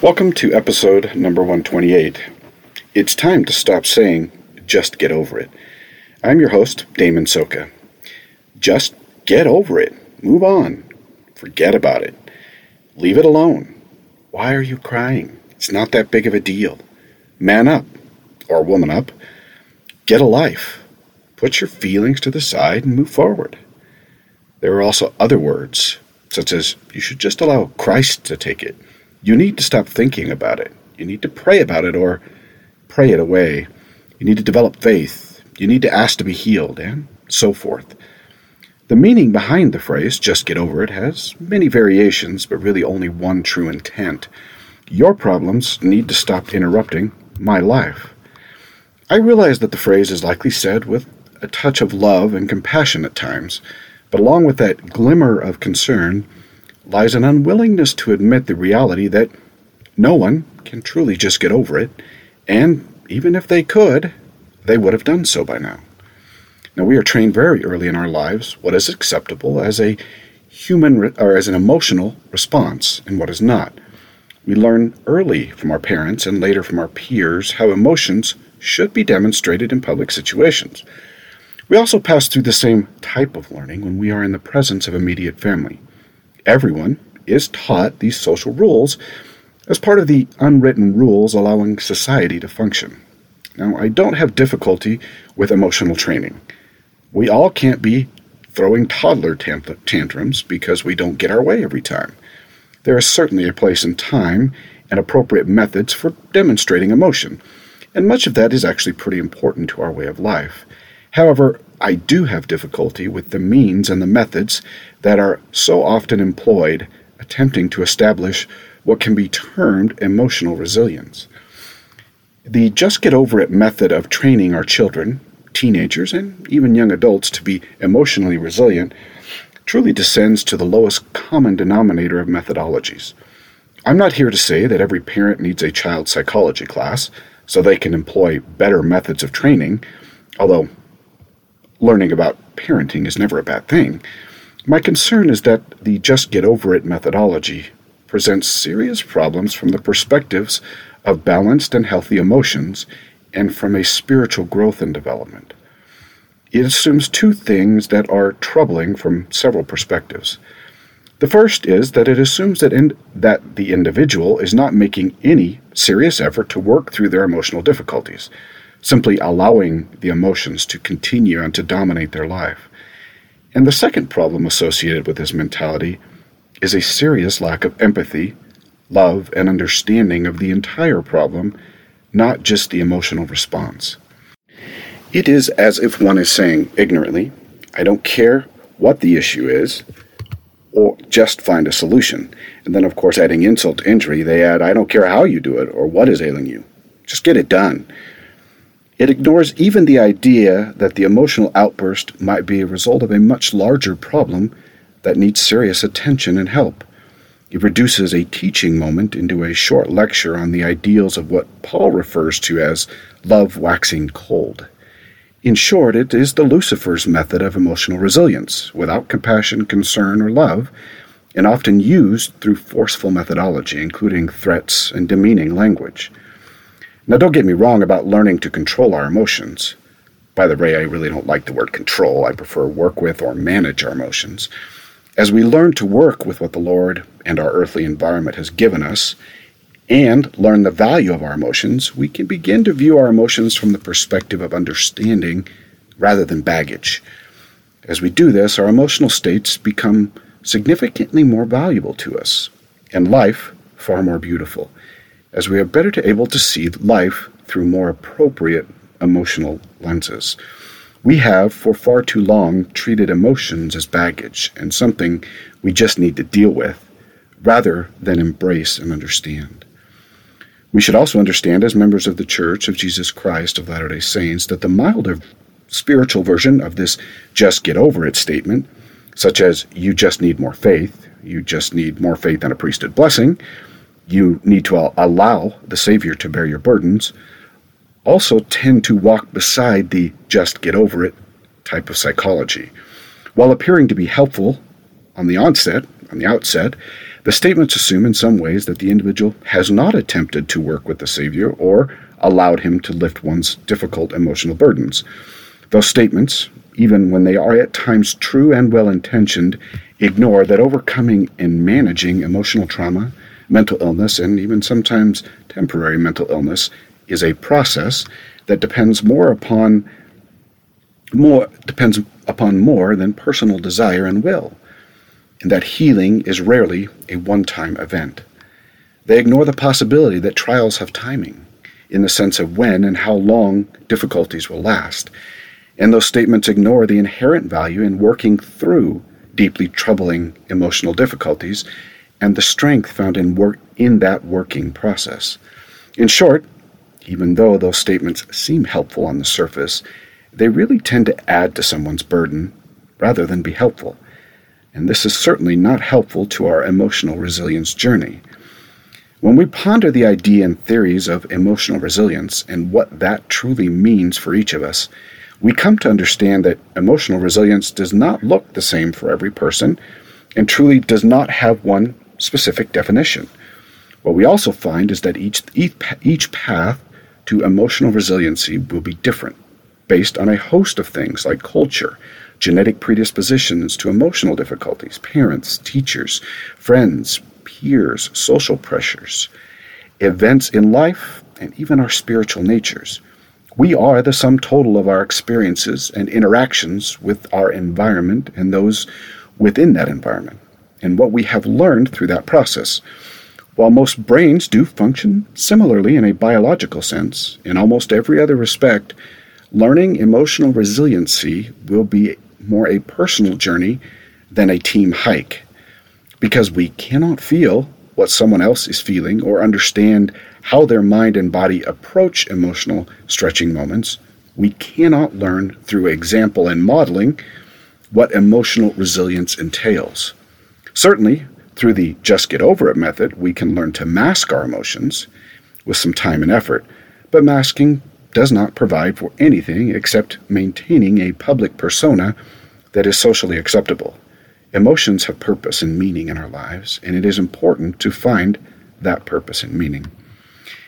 Welcome to episode number 128. It's time to stop saying, just get over it. I'm your host, Damon Soka. Just get over it. Move on. Forget about it. Leave it alone. Why are you crying? It's not that big of a deal. Man up, or woman up. Get a life. Put your feelings to the side and move forward. There are also other words, such as you should just allow Christ to take it you need to stop thinking about it. You need to pray about it or pray it away. You need to develop faith. You need to ask to be healed, and so forth. The meaning behind the phrase, just get over it, has many variations, but really only one true intent. Your problems need to stop interrupting my life. I realize that the phrase is likely said with a touch of love and compassion at times, but along with that glimmer of concern, lies an unwillingness to admit the reality that no one can truly just get over it, and even if they could, they would have done so by now. Now, we are trained very early in our lives what is acceptable as a human re- or as an emotional response and what is not. We learn early from our parents and later from our peers how emotions should be demonstrated in public situations. We also pass through the same type of learning when we are in the presence of immediate family everyone is taught these social rules as part of the unwritten rules allowing society to function. Now, I don't have difficulty with emotional training. We all can't be throwing toddler tantrums because we don't get our way every time. There is certainly a place and time and appropriate methods for demonstrating emotion, and much of that is actually pretty important to our way of life. However, I do have difficulty with the means and the methods that are so often employed attempting to establish what can be termed emotional resilience. The just get over it method of training our children, teenagers, and even young adults to be emotionally resilient truly descends to the lowest common denominator of methodologies. I'm not here to say that every parent needs a child psychology class so they can employ better methods of training, although learning about parenting is never a bad thing. My concern is that the just get over it methodology presents serious problems from the perspectives of balanced and healthy emotions and from a spiritual growth and development. It assumes two things that are troubling from several perspectives. The first is that it assumes that, in, that the individual is not making any serious effort to work through their emotional difficulties simply allowing the emotions to continue and to dominate their life. And the second problem associated with this mentality is a serious lack of empathy, love, and understanding of the entire problem, not just the emotional response. It is as if one is saying ignorantly, I don't care what the issue is, or just find a solution. And then, of course, adding insult to injury, they add, I don't care how you do it or what is ailing you. Just get it done. It ignores even the idea that the emotional outburst might be a result of a much larger problem that needs serious attention and help. It reduces a teaching moment into a short lecture on the ideals of what Paul refers to as love waxing cold. In short, it is the Lucifer's method of emotional resilience, without compassion, concern, or love, and often used through forceful methodology, including threats and demeaning language. Now, don't get me wrong about learning to control our emotions. By the way, I really don't like the word control. I prefer work with or manage our emotions. As we learn to work with what the Lord and our earthly environment has given us, and learn the value of our emotions, we can begin to view our emotions from the perspective of understanding rather than baggage. As we do this, our emotional states become significantly more valuable to us, and life far more beautiful as we are better to able to see life through more appropriate emotional lenses. We have, for far too long, treated emotions as baggage and something we just need to deal with, rather than embrace and understand. We should also understand, as members of the Church of Jesus Christ of Latter day Saints, that the milder spiritual version of this just get over it statement, such as you just need more faith, you just need more faith and a priesthood blessing, you need to allow the Savior to bear your burdens, also tend to walk beside the just get over it type of psychology. While appearing to be helpful on the onset, on the outset, The statements assume in some ways that the individual has not attempted to work with the Savior or allowed him to lift one's difficult emotional burdens. Those statements, even when they are at times true and well intentioned, ignore that overcoming and managing emotional trauma, mental illness, and even sometimes temporary mental illness is a process that depends more upon more depends upon more than personal desire and will, and that healing is rarely a one-time event. They ignore the possibility that trials have timing, in the sense of when and how long difficulties will last, and those statements ignore the inherent value in working through deeply troubling emotional difficulties and the strength found in work in that working process. In short, even though those statements seem helpful on the surface, they really tend to add to someone's burden rather than be helpful. And this is certainly not helpful to our emotional resilience journey. When we ponder the idea and theories of emotional resilience and what that truly means for each of us, we come to understand that emotional resilience does not look the same for every person and truly does not have one specific definition. What we also find is that each, each, path to emotional resiliency will be different based on a host of things like culture, genetic predispositions to emotional difficulties, parents, teachers, friends, peers, social pressures, events in life, and even our spiritual natures. We are the sum total of our experiences and interactions with our environment and those within that environment, and what we have learned through that process. While most brains do function similarly in a biological sense, in almost every other respect, learning emotional resiliency will be more a personal journey than a team hike because we cannot feel what someone else is feeling or understand how their mind and body approach emotional stretching moments, we cannot learn through example and modeling what emotional resilience entails. Certainly, through the just get over it method, we can learn to mask our emotions with some time and effort, but masking does not provide for anything except maintaining a public persona that is socially acceptable. Emotions have purpose and meaning in our lives, and it is important to find that purpose and meaning.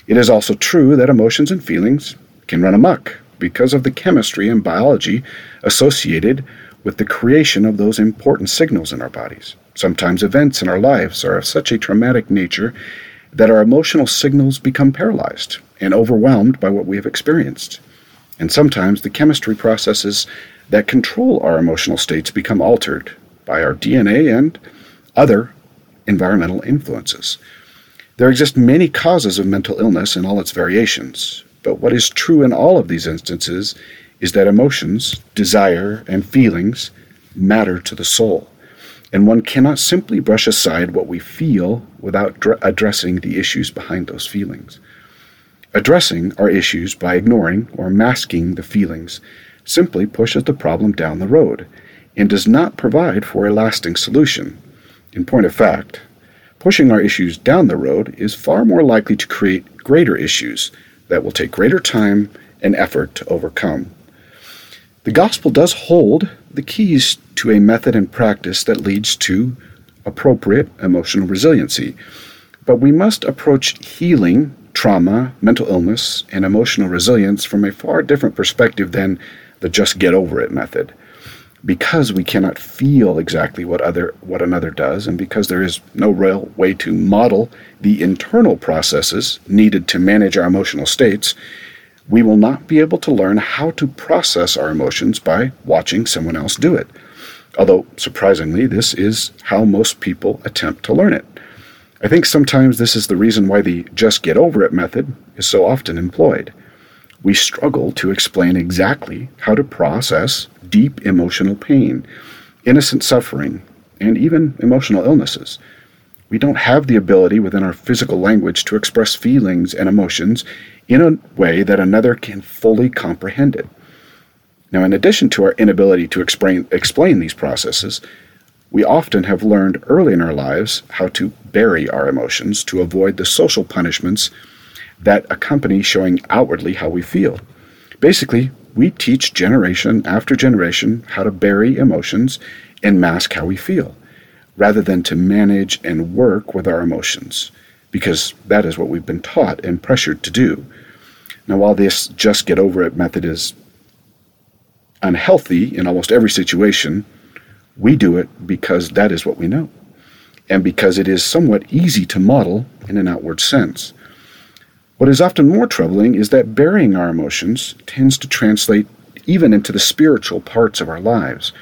It is also true that emotions and feelings can run amok because of the chemistry and biology associated with the creation of those important signals in our bodies. Sometimes events in our lives are of such a traumatic nature that our emotional signals become paralyzed and overwhelmed by what we have experienced. And sometimes the chemistry processes that control our emotional states become altered by our DNA and other environmental influences. There exist many causes of mental illness in all its variations, but what is true in all of these instances is that emotions, desire, and feelings matter to the soul, and one cannot simply brush aside what we feel without dr- addressing the issues behind those feelings. Addressing our issues by ignoring or masking the feelings simply pushes the problem down the road and does not provide for a lasting solution. In point of fact, pushing our issues down the road is far more likely to create greater issues that will take greater time and effort to overcome. The gospel does hold the keys to a method and practice that leads to appropriate emotional resiliency, but we must approach healing, trauma, mental illness, and emotional resilience from a far different perspective than the just get over it method. Because we cannot feel exactly what other what another does and because there is no real way to model the internal processes needed to manage our emotional states we will not be able to learn how to process our emotions by watching someone else do it. Although surprisingly this is how most people attempt to learn it. I think sometimes this is the reason why the just get over it method is so often employed. We struggle to explain exactly how to process deep emotional pain, innocent suffering, and even emotional illnesses. We don't have the ability within our physical language to express feelings and emotions in a way that another can fully comprehend it. Now, in addition to our inability to explain, explain these processes, we often have learned early in our lives how to bury our emotions to avoid the social punishments that accompany showing outwardly how we feel. Basically, we teach generation after generation how to bury emotions and mask how we feel. rather than to manage and work with our emotions, because that is what we've been taught and pressured to do. Now, while this just get over it method is unhealthy in almost every situation, we do it because that is what we know, and because it is somewhat easy to model in an outward sense. What is often more troubling is that burying our emotions tends to translate even into the spiritual parts of our lives.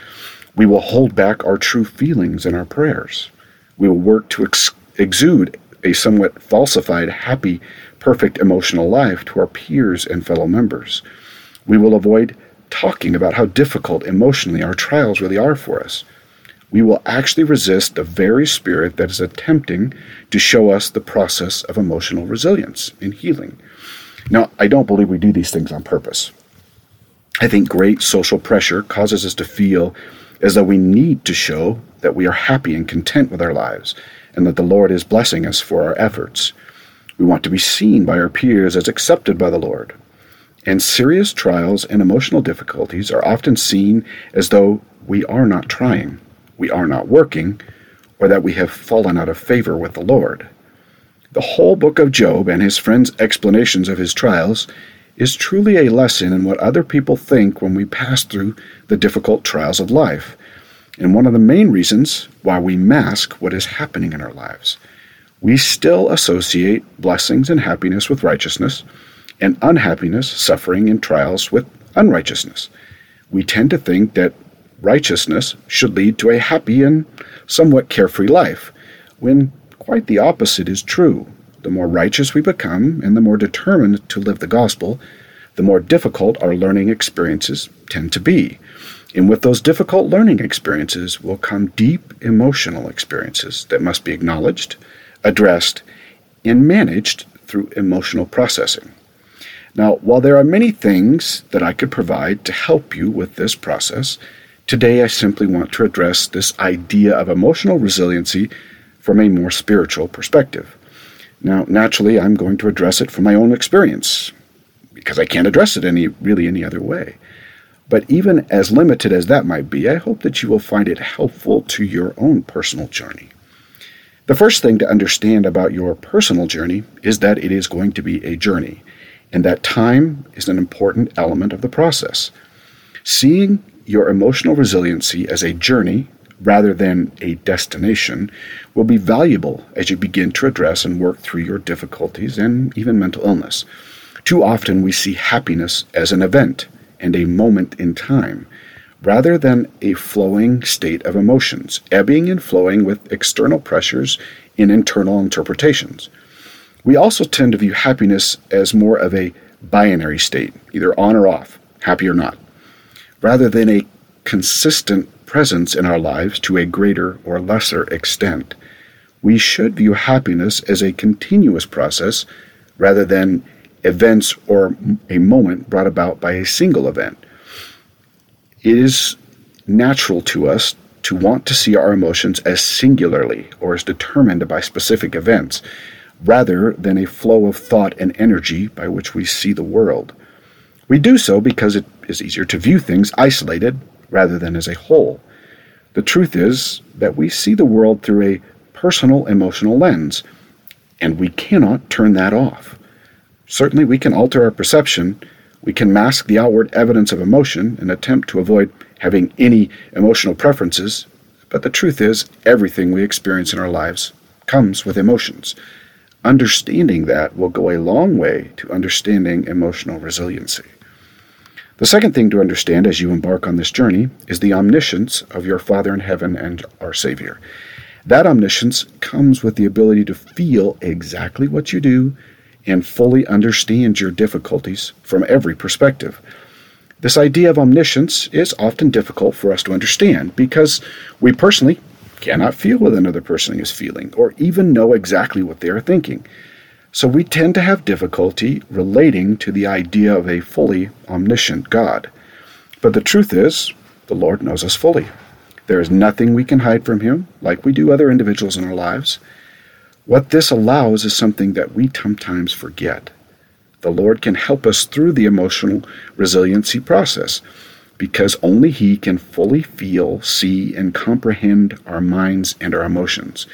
We will hold back our true feelings in our prayers. We will work to ex- exude a somewhat falsified, happy, perfect emotional life to our peers and fellow members. We will avoid talking about how difficult emotionally our trials really are for us. We will actually resist the very spirit that is attempting to show us the process of emotional resilience and healing. Now, I don't believe we do these things on purpose. I think great social pressure causes us to feel as though we need to show that we are happy and content with our lives and that the Lord is blessing us for our efforts. We want to be seen by our peers as accepted by the Lord. And serious trials and emotional difficulties are often seen as though we are not trying, we are not working, or that we have fallen out of favor with the Lord. The whole book of Job and his friends' explanations of his trials is truly a lesson in what other people think when we pass through the difficult trials of life, and one of the main reasons why we mask what is happening in our lives. We still associate blessings and happiness with righteousness, and unhappiness, suffering, and trials with unrighteousness. We tend to think that righteousness should lead to a happy and somewhat carefree life, when quite the opposite is true. The more righteous we become and the more determined to live the gospel, the more difficult our learning experiences tend to be. And with those difficult learning experiences will come deep emotional experiences that must be acknowledged, addressed, and managed through emotional processing. Now, while there are many things that I could provide to help you with this process, today I simply want to address this idea of emotional resiliency from a more spiritual perspective. Now, naturally, I'm going to address it from my own experience because I can't address it any really any other way. But even as limited as that might be, I hope that you will find it helpful to your own personal journey. The first thing to understand about your personal journey is that it is going to be a journey and that time is an important element of the process. Seeing your emotional resiliency as a journey rather than a destination will be valuable as you begin to address and work through your difficulties and even mental illness. Too often we see happiness as an event and a moment in time, rather than a flowing state of emotions, ebbing and flowing with external pressures and internal interpretations. We also tend to view happiness as more of a binary state, either on or off, happy or not, rather than a consistent presence in our lives to a greater or lesser extent. We should view happiness as a continuous process rather than events or a moment brought about by a single event. It is natural to us to want to see our emotions as singularly or as determined by specific events rather than a flow of thought and energy by which we see the world. We do so because it is easier to view things isolated rather than as a whole. The truth is that we see the world through a personal emotional lens, and we cannot turn that off. Certainly, we can alter our perception, we can mask the outward evidence of emotion and attempt to avoid having any emotional preferences, but the truth is, everything we experience in our lives comes with emotions. Understanding that will go a long way to understanding emotional resiliency. The second thing to understand as you embark on this journey is the omniscience of your Father in heaven and our Savior. That omniscience comes with the ability to feel exactly what you do and fully understand your difficulties from every perspective. This idea of omniscience is often difficult for us to understand because we personally cannot feel what another person is feeling or even know exactly what they are thinking. So we tend to have difficulty relating to the idea of a fully omniscient God. But the truth is, the Lord knows us fully. There is nothing we can hide from Him, like we do other individuals in our lives. What this allows is something that we sometimes forget. The Lord can help us through the emotional resiliency process. because only He can fully feel, see, and comprehend our minds and our emotions.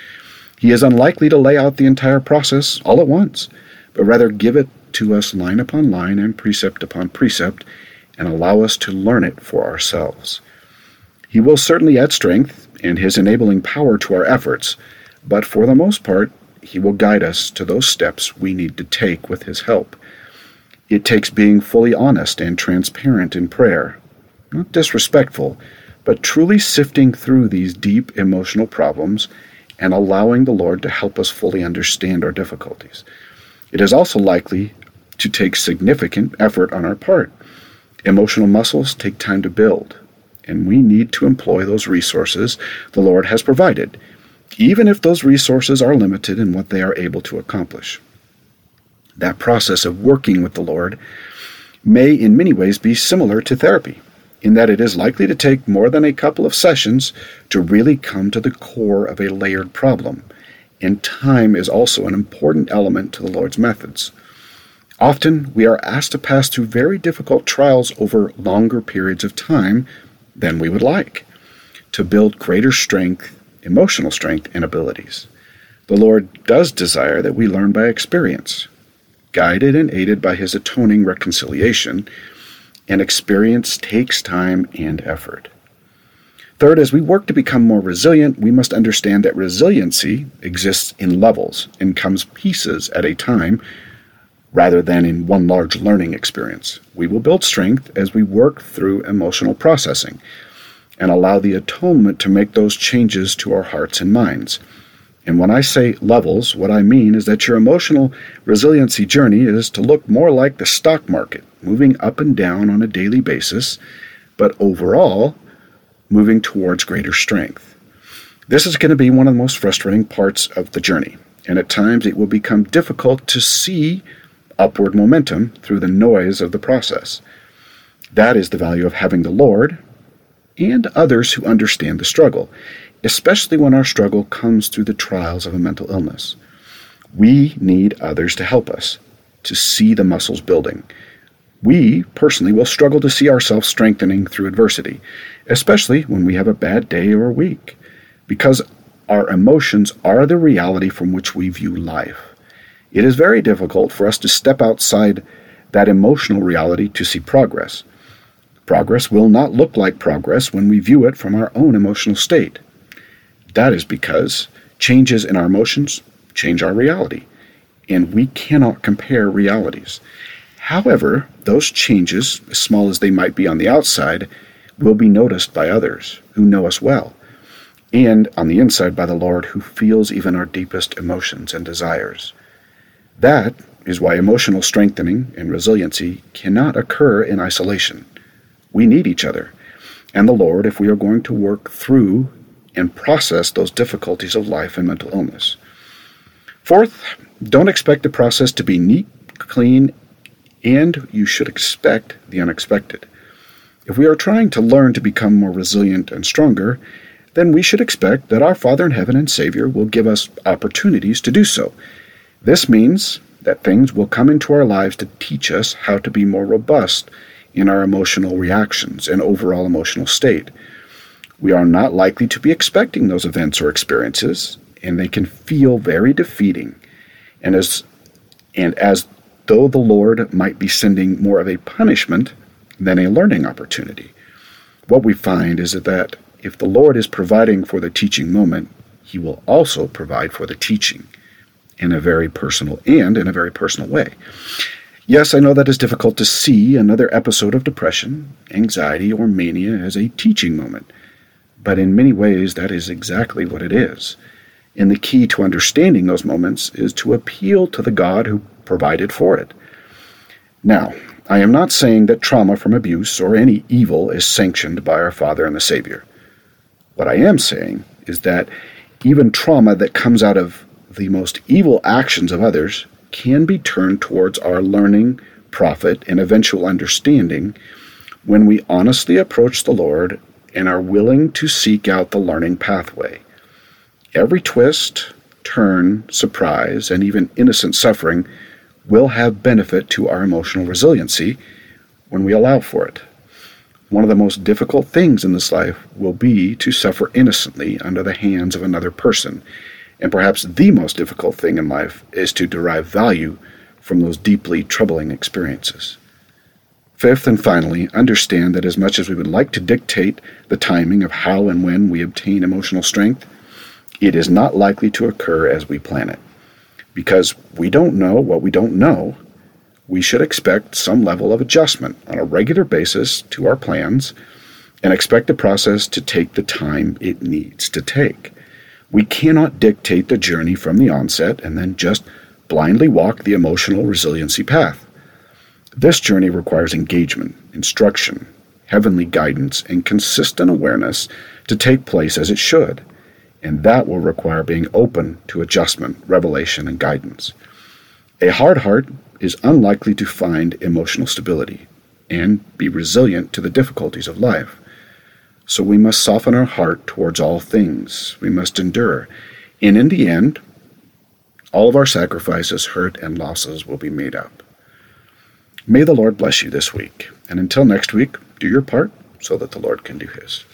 He is unlikely to lay out the entire process all at once, but rather give it to us line upon line and precept upon precept and allow us to learn it for ourselves. He will certainly add strength and His enabling power to our efforts, but for the most part, He will guide us to those steps we need to take with His help. It takes being fully honest and transparent in prayer, not disrespectful, but truly sifting through these deep emotional problems and allowing the Lord to help us fully understand our difficulties. It is also likely to take significant effort on our part. Emotional muscles take time to build, and we need to employ those resources the Lord has provided, even if those resources are limited in what they are able to accomplish. That process of working with the Lord may, in many ways, be similar to therapy in that it is likely to take more than a couple of sessions to really come to the core of a layered problem, and time is also an important element to the Lord's methods. Often, we are asked to pass through very difficult trials over longer periods of time than we would like to build greater strength, emotional strength, and abilities. The Lord does desire that we learn by experience. Guided and aided by His atoning reconciliation, and experience takes time and effort. Third, as we work to become more resilient, we must understand that resiliency exists in levels and comes pieces at a time rather than in one large learning experience. We will build strength as we work through emotional processing and allow the atonement to make those changes to our hearts and minds. And when I say levels, what I mean is that your emotional resiliency journey is to look more like the stock market moving up and down on a daily basis, but overall, moving towards greater strength. This is going to be one of the most frustrating parts of the journey, and at times it will become difficult to see upward momentum through the noise of the process. That is the value of having the Lord and others who understand the struggle, especially when our struggle comes through the trials of a mental illness. We need others to help us, to see the muscles building, we personally will struggle to see ourselves strengthening through adversity, especially when we have a bad day or week, because our emotions are the reality from which we view life. It is very difficult for us to step outside that emotional reality to see progress. Progress will not look like progress when we view it from our own emotional state. That is because changes in our emotions change our reality, and we cannot compare realities. However, those changes, as small as they might be on the outside, will be noticed by others who know us well, and on the inside by the Lord who feels even our deepest emotions and desires. That is why emotional strengthening and resiliency cannot occur in isolation. We need each other and the Lord if we are going to work through and process those difficulties of life and mental illness. Fourth, don't expect the process to be neat, clean, and you should expect the unexpected. If we are trying to learn to become more resilient and stronger, then we should expect that our Father in heaven and Savior will give us opportunities to do so. This means that things will come into our lives to teach us how to be more robust in our emotional reactions and overall emotional state. We are not likely to be expecting those events or experiences, and they can feel very defeating. And as and as though the Lord might be sending more of a punishment than a learning opportunity. What we find is that if the Lord is providing for the teaching moment, He will also provide for the teaching in a very personal and in a very personal way. Yes, I know that is difficult to see another episode of depression, anxiety, or mania as a teaching moment, but in many ways that is exactly what it is. And the key to understanding those moments is to appeal to the God who provided for it. Now, I am not saying that trauma from abuse or any evil is sanctioned by our Father and the Savior. What I am saying is that even trauma that comes out of the most evil actions of others can be turned towards our learning, profit, and eventual understanding when we honestly approach the Lord and are willing to seek out the learning pathway. Every twist, turn, surprise, and even innocent suffering will have benefit to our emotional resiliency when we allow for it. One of the most difficult things in this life will be to suffer innocently under the hands of another person. And perhaps the most difficult thing in life is to derive value from those deeply troubling experiences. Fifth and finally, understand that as much as we would like to dictate the timing of how and when we obtain emotional strength, it is not likely to occur as we plan it. Because we don't know what we don't know, we should expect some level of adjustment on a regular basis to our plans and expect the process to take the time it needs to take. We cannot dictate the journey from the onset and then just blindly walk the emotional resiliency path. This journey requires engagement, instruction, heavenly guidance, and consistent awareness to take place as it should, and that will require being open to adjustment, revelation, and guidance. A hard heart is unlikely to find emotional stability and be resilient to the difficulties of life. So we must soften our heart towards all things. We must endure. And in the end, all of our sacrifices, hurt, and losses will be made up. May the Lord bless you this week. And until next week, do your part so that the Lord can do his.